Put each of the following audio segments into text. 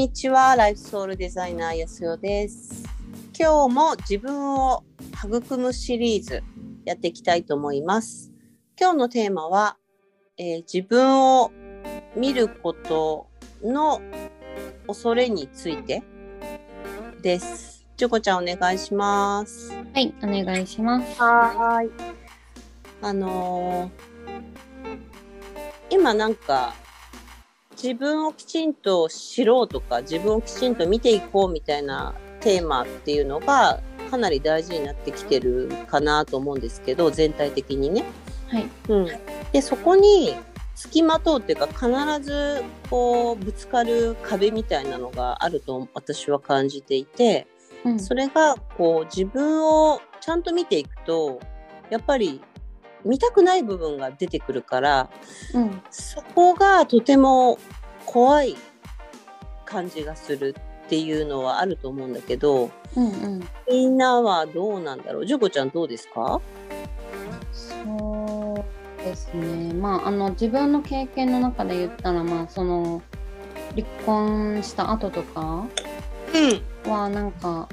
にちは。ライフソウルデザイナーやすよです。今日も自分を育むシリーズやっていきたいと思います。今日のテーマは、えー自分を見ることの恐れについてです。ちょこちゃんお願いします。はい、お願いします。はい。あのー今なんか自分をきちんと知ろうとか自分をきちんと見ていこうみたいなテーマっていうのがかなり大事になってきてるかなと思うんですけど全体的にね。はい。うん、でそこに付きまとうっていうか必ずこうぶつかる壁みたいなのがあると私は感じていて。うん。それがこう自分をちゃんと見ていくとやっぱり見たくない部分が出てくるからうん。そこがとても怖い感じがするっていうのはあると思うんだけどうん。うん。みんなはどうなんだろう？ジュコちゃんどうですか？そうですね。まあ、あの、自分の経験の中で言ったら、まあ、その、離婚した後とかうんは、なんか、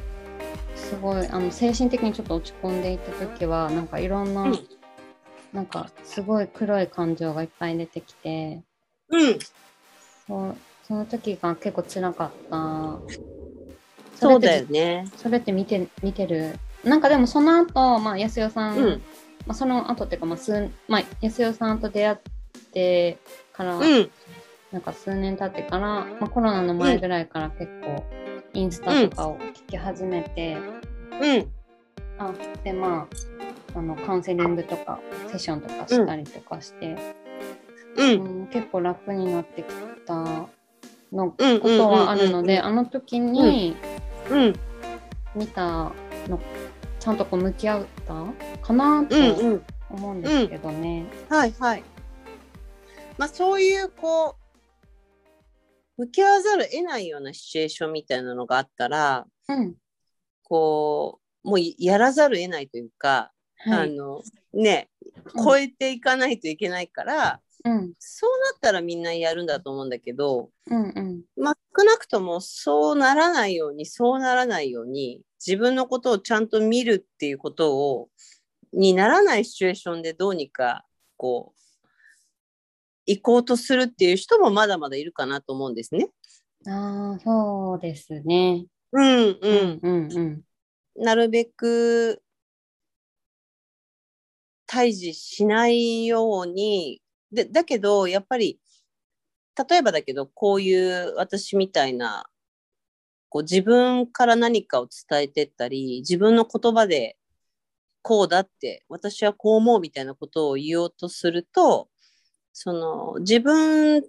すごい、あの、精神的にちょっと落ち込んでいた時は、なんかいろんな、うんなんか、すごい黒い感情がいっぱい出てきて、うん。そうその時が結構辛かった。そうだよね。それって見て見てる？なんかでもその後まあ安代さん、うん。まあ、その後っていうかまあ数まあ安代さんと出会ってから、うん。なんか数年経ってから、まあ、コロナの前ぐらいから結構インスタとかを聞き始めて、うん。あでまああのカウンセリングとかセッションとかしたりとかして、ううんん結構楽になってきたのうんことはあるので、うんあの時にうん。見たのちゃんとこう向き合ったかなとうんうん。思うんですけどね。はいはい。まあそういうこう向き合わざるを得ないようなシチュエーションみたいなのがあったらうん。こうもうやらざるを得ないというか、はい。あのねうん。超えていかないといけないから、うん。そうなったらみんなやるんだと思うんだけど、うんうん。まあ、少なくともそうならないようにそうならないように自分のことをちゃんと見るっていうことをにならないシチュエーションでどうにかこう行こうとするっていう人もまだまだいるかなと思うんですね。ああそうですね。うんう、うんんうんうん。なるべく対峙しないようにでだけどやっぱり例えばだけどこういう私みたいなこう自分から何かを伝えてったり自分の言葉でこうだって私はこう思うみたいなことを言おうとするとその自分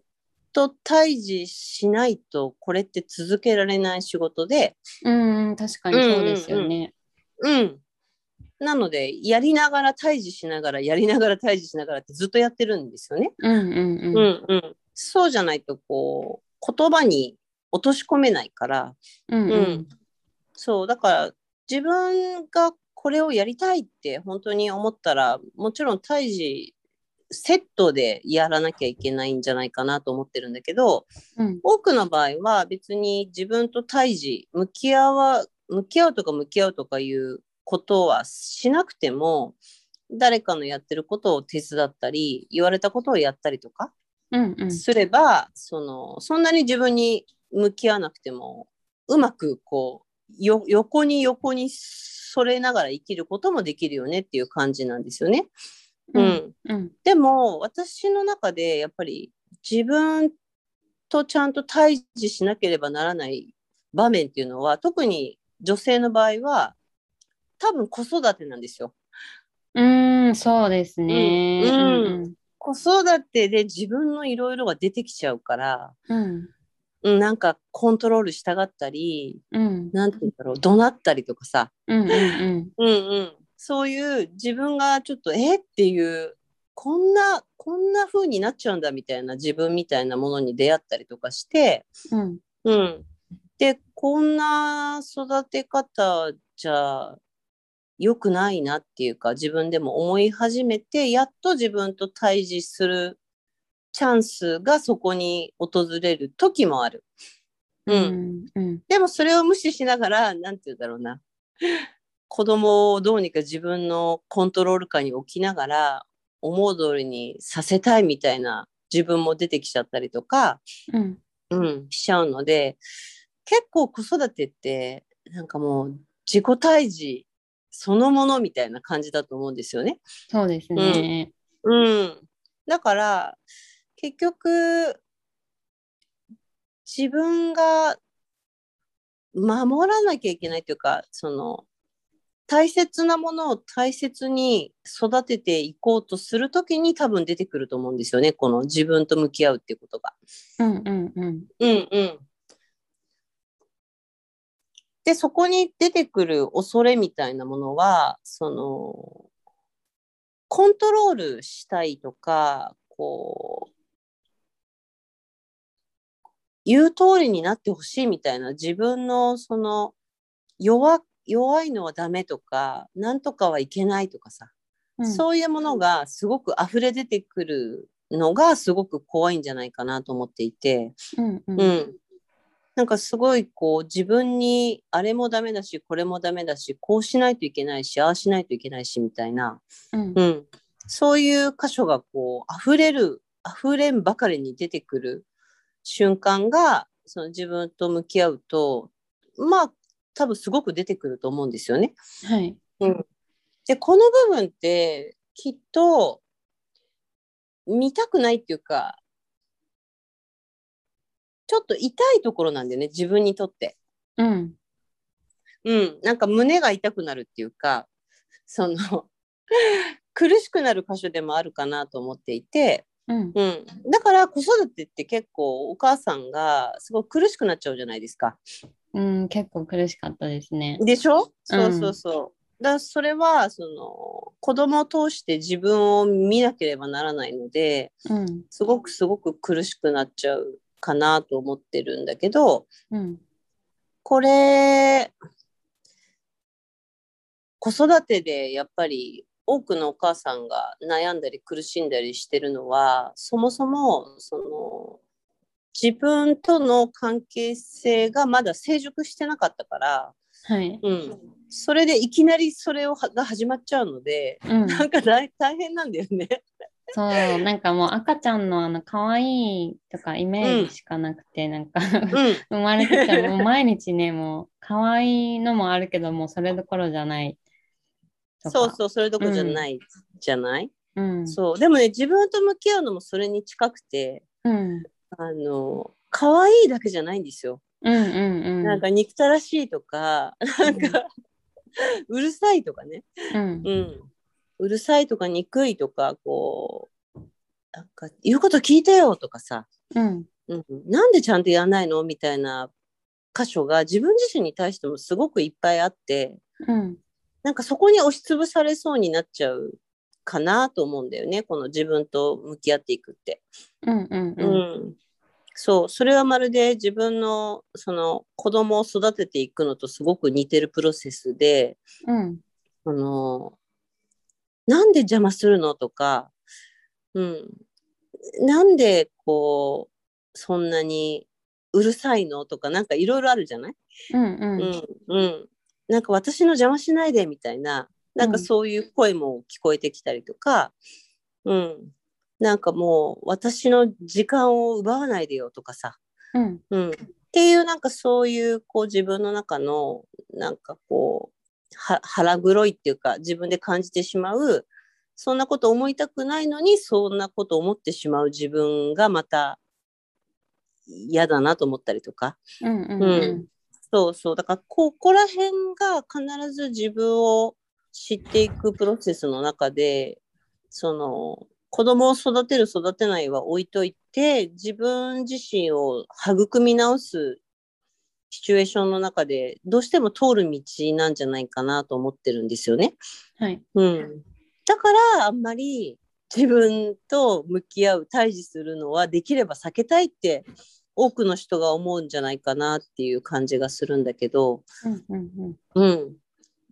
と対峙しないとこれって続けられない仕事で、うんうん確かにそうですよね。うん。なので、やりながら対峙しながら、やりながら対峙しながらってずっとやってるんですよね。うんうんうんうんうん。そうじゃないと、こう、言葉に落とし込めないから、うんううんん。そう、だから、自分がこれをやりたいって本当に思ったら、もちろん対峙、セットでやらなきゃいけないんじゃないかなと思ってるんだけど、うん多くの場合は別に自分と対峙向き合わ向き合うとか向き合うとかいうことはしなくても誰かのやってることを手伝ったり言われたことをやったりとかうんうん。すれば、そのそんなに自分に向き合わなくてもうまくこうよ横に横にそれながら生きることもできるよねっていう感じなんですよね。ううんん。うん。でも私の中でやっぱり自分とちゃんと対峙しなければならない場面っていうのは特に女性の場合は多分子育てなんですよ。うんそうですね。うんうん。子育てで自分のいろいろが出てきちゃうから、うん。うん、なんかコントロールしたがったりうん。なんて言うんだろう怒鳴ったりとかさ、うんうんうん。うん、そういう自分がちょっとえっていうこんなこんな風になっちゃうんだみたいな自分みたいなものに出会ったりとかして、うん。うん、でこんな育て方じゃ良くないなっていうか自分でも思い始めてやっと自分と対峙するチャンスがそこに訪れる時もある。う。うんんうんでもそれを無視しながら、なんて言うんだろうな。子供をどうにか自分のコントロール下に置きながら、思う通りにさせたいみたいな自分も出てきちゃったりとか、うんうん、しちゃうので、結構子育てって、なんかもう自己退治そのものみたいな感じだと思うんですよね。そうですね。うん。だから、結局、自分が守らなきゃいけないというか、その、大切なものを大切に育てていこうとするときに多分出てくると思うんですよね。この自分と向き合うっていうことが。うんうんうんうんうん。で、そこに出てくる恐れみたいなものは、その、コントロールしたいとか、こう、言う通りになってほしいみたいな自分のその弱弱いのはダメとか、なんとかはいけないとかさ、うんそういうものがすごく溢れ出てくるのがすごく怖いんじゃないかなと思っていて、うんうんうん。なんかすごいこう自分にあれもダメだし、これもダメだし、こうしないといけないし、ああしないといけないしみたいな、うんうん。そういう箇所がこう溢れる、溢れんばかりに出てくる瞬間が、その自分と向き合うと、まあ多分すごく出てくると思うんですよね。はい。うん、でこの部分ってきっと見たくないっていうかちょっと痛いところなんだよね自分にとって。うんうん、なんか胸が痛くなるっていうかその 苦しくなる箇所でもあるかなと思っていて、うんうん、だから子育てって結構お母さんがすごい苦しくなっちゃうじゃないですか。うん結構苦しかったですね。でしょ？うそんうそうそう。だからそれはその子供を通して自分を見なければならないのでうんすごくすごく苦しくなっちゃうかなと思ってるんだけどうんこれ子育てでやっぱり多くのお母さんが悩んだり苦しんだりしてるのはそもそもその自分との関係性がまだ成熟してなかったから、はい。うん、それでいきなりそれをはが始まっちゃうので、うんなんか大大変なんだよね。そうなんかもう赤ちゃんのあの可愛いとかイメージしかなくて、なんかうん、生まれてからもう毎日ねもう可愛いのもあるけどもうそれどころじゃない。そうそう、それどころじゃないじゃない、うん。そう。でもね、自分と向き合うのもそれに近くて、うんあの、可愛いだけじゃないんですよ。うんうんうん。なんか憎たらしいとか、なんか、うるさいとかね。うんうん。うるさいとか憎いとか、こう、なんか、言うこと聞いてよとかさ、うんうん、なんでちゃんとやんないのみたいな箇所が自分自身に対してもすごくいっぱいあって、うんなんかそこに押しつぶされそうになっちゃうかなと思うんだよね。この自分と向き合っていくって。うんうんううんん。そう、それはまるで自分のその子供を育てていくのとすごく似てるプロセスで、うんあの、なんで邪魔するの？とか、うん。なんでこう、そんなにうるさいの？とか、なんかいろいろあるじゃない？うんううんん、うん。なんか私の邪魔しないでみたいな、なんかそういう声も聞こえてきたりとか、うん。なんかもう私の時間を奪わないでよとかさ、うん。うん。っていうなんかそういうこう自分の中のなんかこうは腹黒いっていうか自分で感じてしまうそんなこと思いたくないのにそんなこと思ってしまう自分がまた嫌だなと思ったりとか、うんうん。うん。そうそう。だから、ここら辺が必ず自分を知っていくプロセスの中で、その、子供を育てる育てないは置いといて、自分自身を育み直すシチュエーションの中で、どうしても通る道なんじゃないかなと思ってるんですよね。はい。うん。だから、あんまり自分と向き合う、対峙するのはできれば避けたいって、多くの人が思うんじゃないかなっていう感じがするんだけど、うんうんうんうん。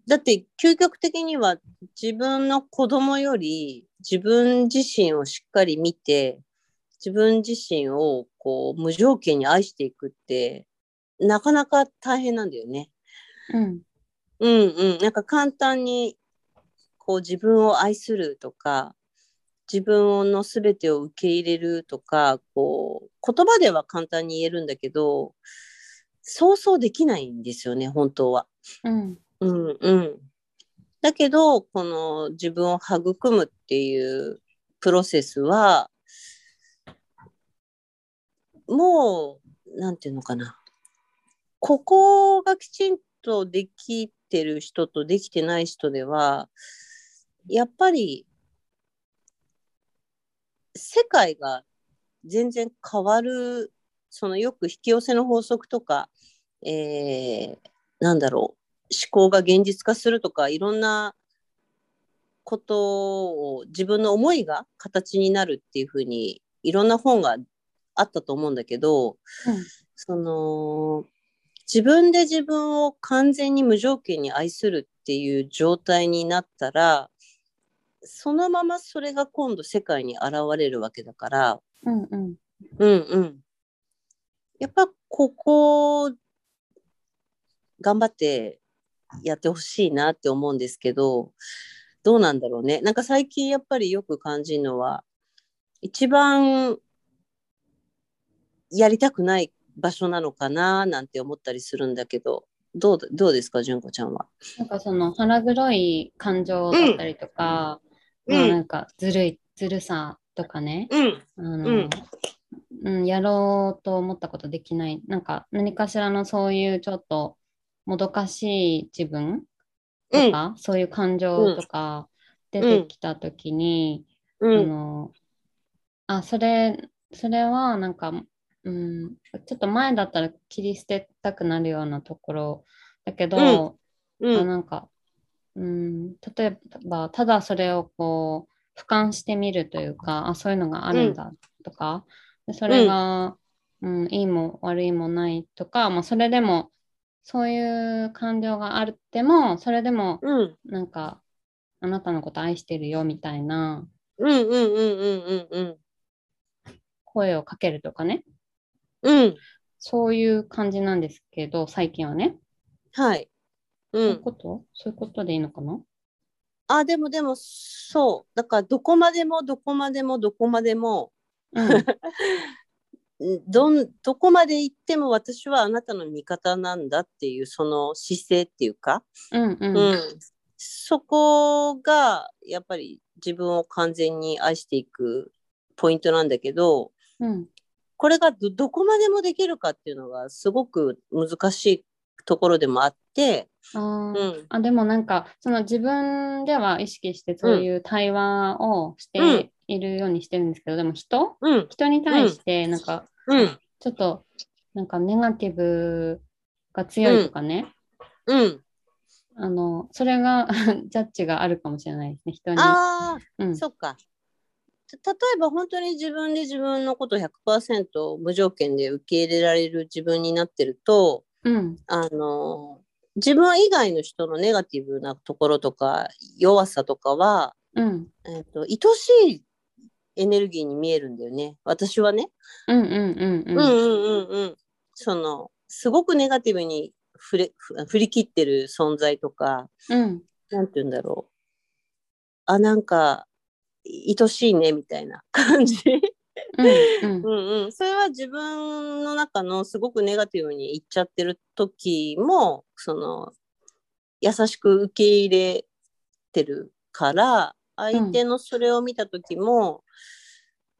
だって、究極的には自分の子供より自分自身をしっかり見て、自分自身をこう無条件に愛していくって、なかなか大変なんだよね。うん。うんうん。なんか簡単にこう自分を愛するとか自分の全てを受け入れるとかこう言葉では簡単に言えるんだけどそうそうできないんですよね本当は。うん。うんうん。だけどこの自分を育むっていうプロセスはもうなんていうのかなここがきちんとできてる人とできてない人ではやっぱり世界が全然変わるそのよく引き寄せの法則とか、えー、なんだろう思考が現実化するとかいろんなことを自分の思いが形になるっていうふうにいろんな本があったと思うんだけど、その自分で自分を完全に無条件に愛するっていう状態になったらそのままそれが今度世界に現れるわけだから、うんうん。うんうん。やっぱここ頑張ってやってほしいなって思うんですけどどうなんだろうね。なんか最近やっぱりよく感じるのは一番やりたくない場所なのかななんて思ったりするんだけどどうどうですか純子ちゃんは？なんかその腹黒い感情だったりとか、うん。まあなんかずるい、ずるさとかね、うん。あの、うん。うん、やろうと思ったことできない。なんか何かしらのそういうちょっともどかしい自分とか、そういう感情とか出てきたときに、あうん。の、あ、それ、それはなんか、うん、ちょっと前だったら切り捨てたくなるようなところだけど、あうん。なんか、うん、例えば、ただそれをこう、俯瞰してみるというか、あ、そういうのがあるんだとか、でそれが、うん、いいも悪いもないとか、まあ、それでも、そういう感情があっても、それでも、うん。なんか、あなたのこと愛してるよみたいなうんうんうんうんうんうん。声をかけるとかね、うんそういう感じなんですけど、最近はね。はい。う。そういうんこと？そういうことでいいのかな？あ、でもでも、そう。だから、どこまでも、どこまでも、どこまでも、うん。ん どん、どこまで行っても私はあなたの味方なんだっていう、その姿勢っていうか、うんう。うんん。そこが、やっぱり自分を完全に愛していくポイントなんだけど、うん。これがどどこまでもできるかっていうのがすごく難しいところでもあって、あうーん、あ、でもなんか、その自分では意識してそういう対話をしうん。ているようにしてるんですけど、でも人？うん、人に対して、なんか、うん、ちょっと、なんかネガティブが強いとかね、うん。あの、それが ジャッジがあるかもしれないですね、人に。ああ、うん。そっか。た例えば本当に自分で自分のこと100%無条件で受け入れられる自分になってると、うん。あの、自分以外の人のネガティブなところとか弱さとかは、うん。えっと愛しいエネルギーに見えるんだよね。私はね。うんうんうんうん。うんうんうんうん。その、すごくネガティブに振れふ振り切ってる存在とか、うん。なんて言うんだろう。あ、なんか、愛しいね、みたいな感じ。うんうんうんうん。それは自分の中のすごくネガティブにいっちゃってる時も、その、優しく受け入れてるから、相手のそれを見た時も、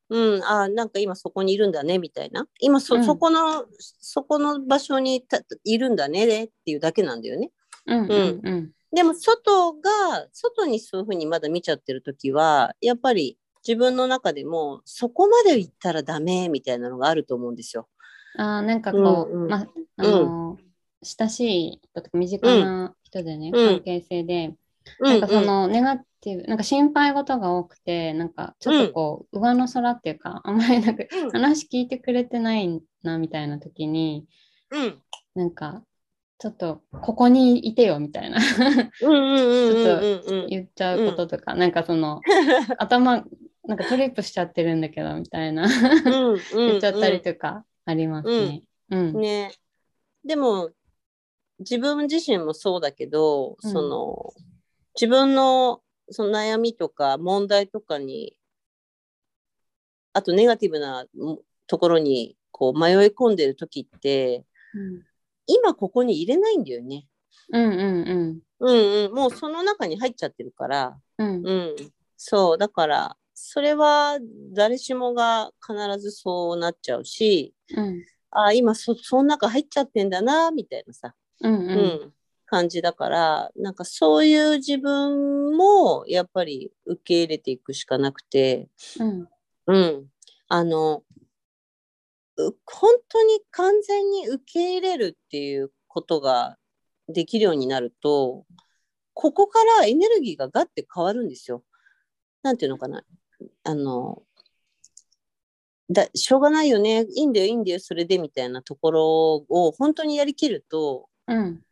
うん、あなんか今そこにいるんだね、みたいな。今そ、うんそこの、そこの場所にたいるんだね、っていうだけなんだよね。うんうんうん。でも外が外にそういうふうにまだ見ちゃってる時はやっぱり自分の中でもそこまで行ったらダメみたいなのがあると思うんですよ。あーなんかこう、うんうん。まあの親しい人とか身近な人でね、うん。関係性で、うん。なんかそのネガティブ、なんか心配事が多くて、なんかちょっとこう、上の空っていうか、あんまりなんかうん。話聞いてくれてないなみたいな時に、うん。なんかちょっとここにいてよみたいな。うんうんうんうんうん言っちゃうこととか、なんかその 頭、なんかトリップしちゃってるんだけどみたいな。うんうん言っちゃったりとかありますね。うん。ね。でも自分自身もそうだけど、うん。その自分のその悩みとか問題とかにあとネガティブなもところにこう迷い込んでる時って今ここに入れないんだよね。うんうんうん。うんうん、もうその中に入っちゃってるから、うん。うん、そう。だからそれは誰しもが必ずそうなっちゃうしうん。あ今そその中入っちゃってんだなみたいなさ、うんううん。ん感じだからなんかそういう自分もやっぱり受け入れていくしかなくて、うん。うん、あのう本当に完全に受け入れるっていうことができるようになるとここからエネルギーがガッて変わるんですよ。なんていうのかな。あのだしょうがないよね。いいんだよいいんだよ。それでみたいなところを本当にやりきるとうん。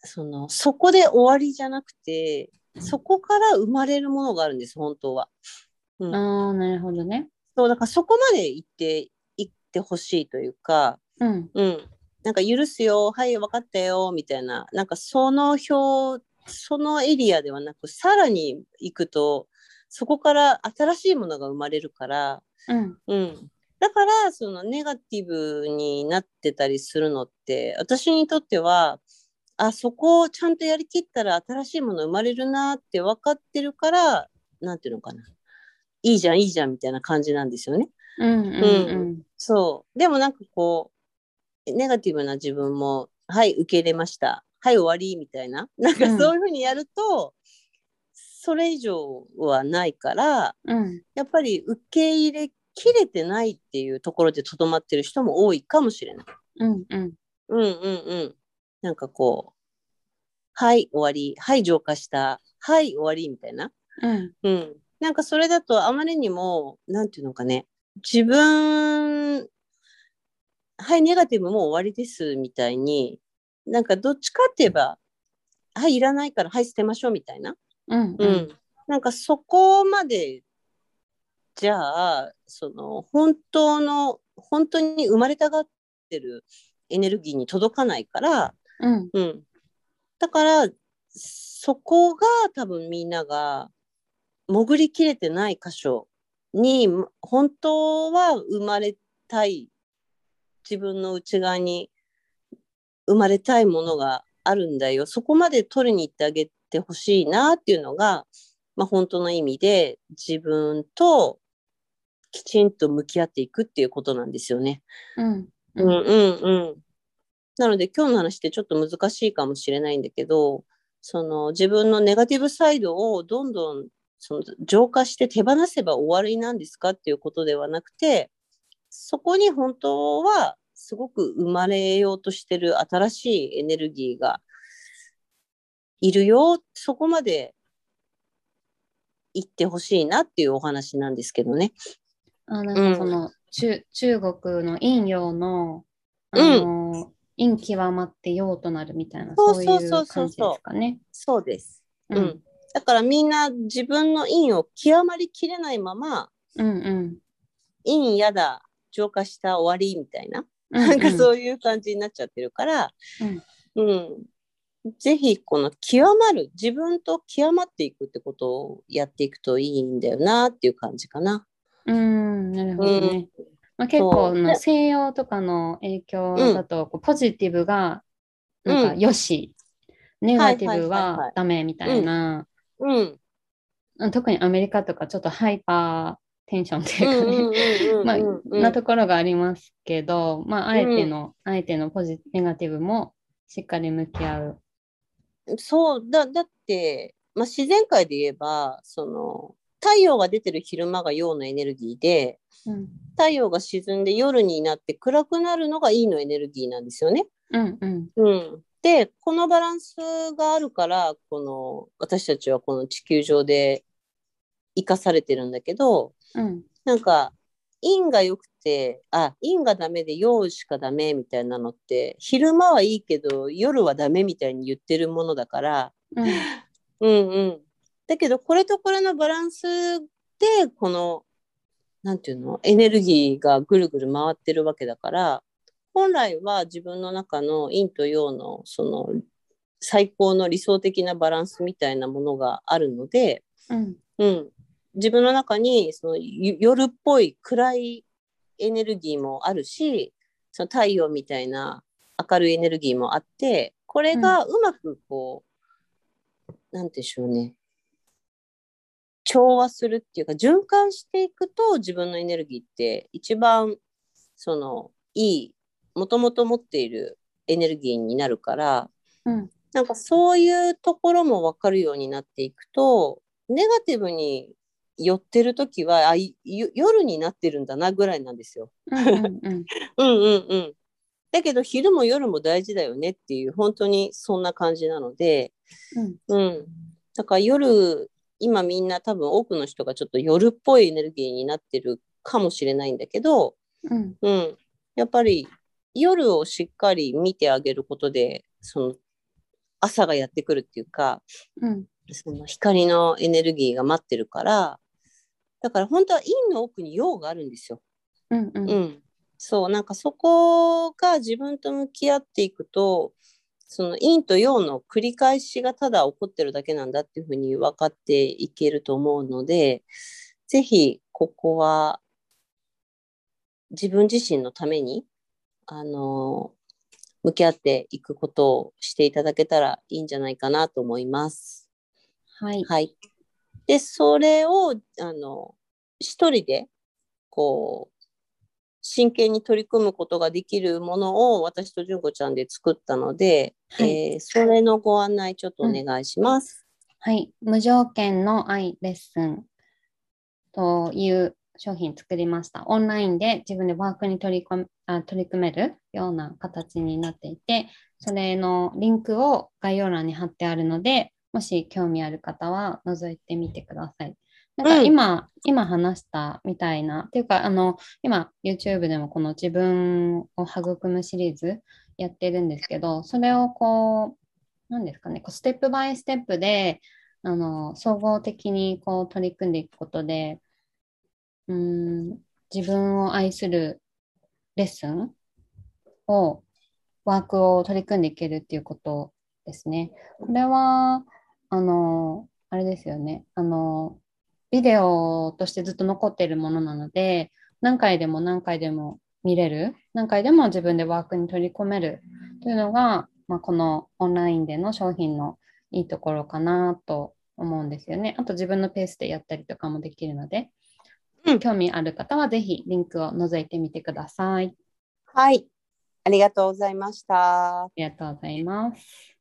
そのそこで終わりじゃなくてそこから生まれるものがあるんです本当は。うん。ああなるほどね。そうだからそこまで行っててほしいというか、うん。うん、なんか許すよはい分かったよみたいな。なんかその表そのエリアではなくさらに行くとそこから新しいものが生まれるから、うん。うん、だからそのネガティブになってたりするのって私にとってはあそこをちゃんとやりきったら新しいもの生まれるなって分かってるからなんていうのかな。いいじゃんいいじゃんみたいな感じなんですよね。うんうんそう。でもなんかこう、ネガティブな自分も、はい、受け入れました。はい、終わり、みたいな。なんかうんそういうふうにやると、それ以上はないから、うんやっぱり受け入れきれてないっていうところでとどまってる人も多いかもしれない。うんうんうんうんうん。なんかこう、はい、終わり。はい、浄化した。はい、終わり、みたいな。うんうん。なんかそれだとあまりにも、なんていうのかね、自分、はい、ネガティブもう終わりですみたいに、なんかどっちかって言えば、はい、いらないから、はい、捨てましょうみたいな。うんうん。なんかそこまで、じゃあ、その、本当の、本当に生まれたがってるエネルギーに届かないから、うんうん。だから、そこが多分みんなが潜りきれてない箇所に本当は生まれたい自分の内側に生まれたいものがあるんだよそこまで取りに行ってあげてほしいなっていうのが、まあ、本当の意味で自分ときちんと向き合っていくっていうことなんですよね。うんうんうんうん。なので今日の話ってちょっと難しいかもしれないんだけど、その自分のネガティブサイドをどんどんその浄化して手放せば終わりなんですかっていうことではなくて、そこに本当はすごく生まれようとしてる新しいエネルギーがいるよ、そこまで行ってほしいなっていうお話なんですけどね。あなんかその、中中国の陰陽のあうんの、陰極まって陽となるみたいなそういそう感じですかね。そうです。ううんん、だからみんな自分の陰を極まりきれないままうんうん。陰やだ浄化した終わりみたいな、うんなんかそういう感じになっちゃってるから、うん。ぜひこの極まる自分と極まっていくってことをやっていくといいんだよなっていう感じかな。うん、なるほどね。まあ、結構の西洋とかの影響だと、こうポジティブがなんかうん。よし、ネガティブはダメみたいな、うん。うん。特にアメリカとかちょっとハイパーテンションっていうかね、うんうんうんうん まあ、うんなところがありますけど、まあ、あえての、あえてのポジネガティブもしっかり向き合う。そうだだって、まあ、自然界で言えばその太陽が出てる昼間が陽のエネルギーでうん、太陽が沈んで夜になって暗くなるのが陰のエネルギーなんですよね。うん、うん、うん、でこのバランスがあるからこの私たちはこの地球上で生かされてるんだけどうん、なんか陰が良くてあ陰がダメで陽しかダメみたいなのって昼間はいいけど夜はダメみたいに言ってるものだから、うん、うんうん、だけどこれとこれのバランスでこのなんていうの？エネルギーがぐるぐる回ってるわけだから本来は自分の中の陰と陽のその最高の理想的なバランスみたいなものがあるので、うん。うん、自分の中にそのゆ夜っぽい暗いエネルギーもあるしその太陽みたいな明るいエネルギーもあってこれがうまくこう、なんでしょうね。調和するっていうか循環していくと自分のエネルギーって一番そのいいもともと持っているエネルギーになるからうんなんかそういうところも分かるようになっていくとネガティブに寄ってる時はあ夜になってるんだなぐらいなんですよ。うんうんうん うんうんうん。だけど昼も夜も大事だよねっていう本当にそんな感じなので、うんうん。だから夜今みんな多分多くの人がちょっと夜っぽいエネルギーになってるかもしれないんだけど、うんうん、やっぱり夜をしっかり見てあげることでその朝がやってくるっていうかうん。その光のエネルギーが待ってるからだから本当は陰の奥に陽があるんですよ。うんうん。うん、そうなんかそこが自分と向き合っていくとその陰と陽の繰り返しがただ起こってるだけなんだっていうふうに分かっていけると思うのでぜひここは自分自身のためにあの向き合っていくことをしていただけたらいいんじゃないかなと思います。はいはい。で、それを、あの、一人で、こう、真剣に取り組むことができるものを私と純子ちゃんで作ったので、はいえーそれのご案内ちょっとお願いします。はい、無条件の愛レッスンという商品作りました。オンラインで自分でワークに取り込むあ取り組めるような形になっていて、それのリンクを概要欄に貼ってあるので、もし興味ある方は覗いてみてください。なんかうん今、今話したみたいな、っていうか、あの、今 YouTube でもこの自分を育むシリーズやってるんですけど、それをこう、なんですかね、こうステップバイステップで、あの、総合的にこう取り組んでいくことで、うん、自分を愛するレッスンを、ワークを取り組んでいけるっていうことですね。これは、あの、あれですよね。あの、ビデオとしてずっと残っているものなので、何回でも何回でも見れる、何回でも自分でワークに取り込めるというのが、まあ、このオンラインでの商品のいいところかなと思うんですよね。あと自分のペースでやったりとかもできるので、興味ある方はぜひリンクを覗いてみてください。はい。ありがとうございました。ありがとうございます。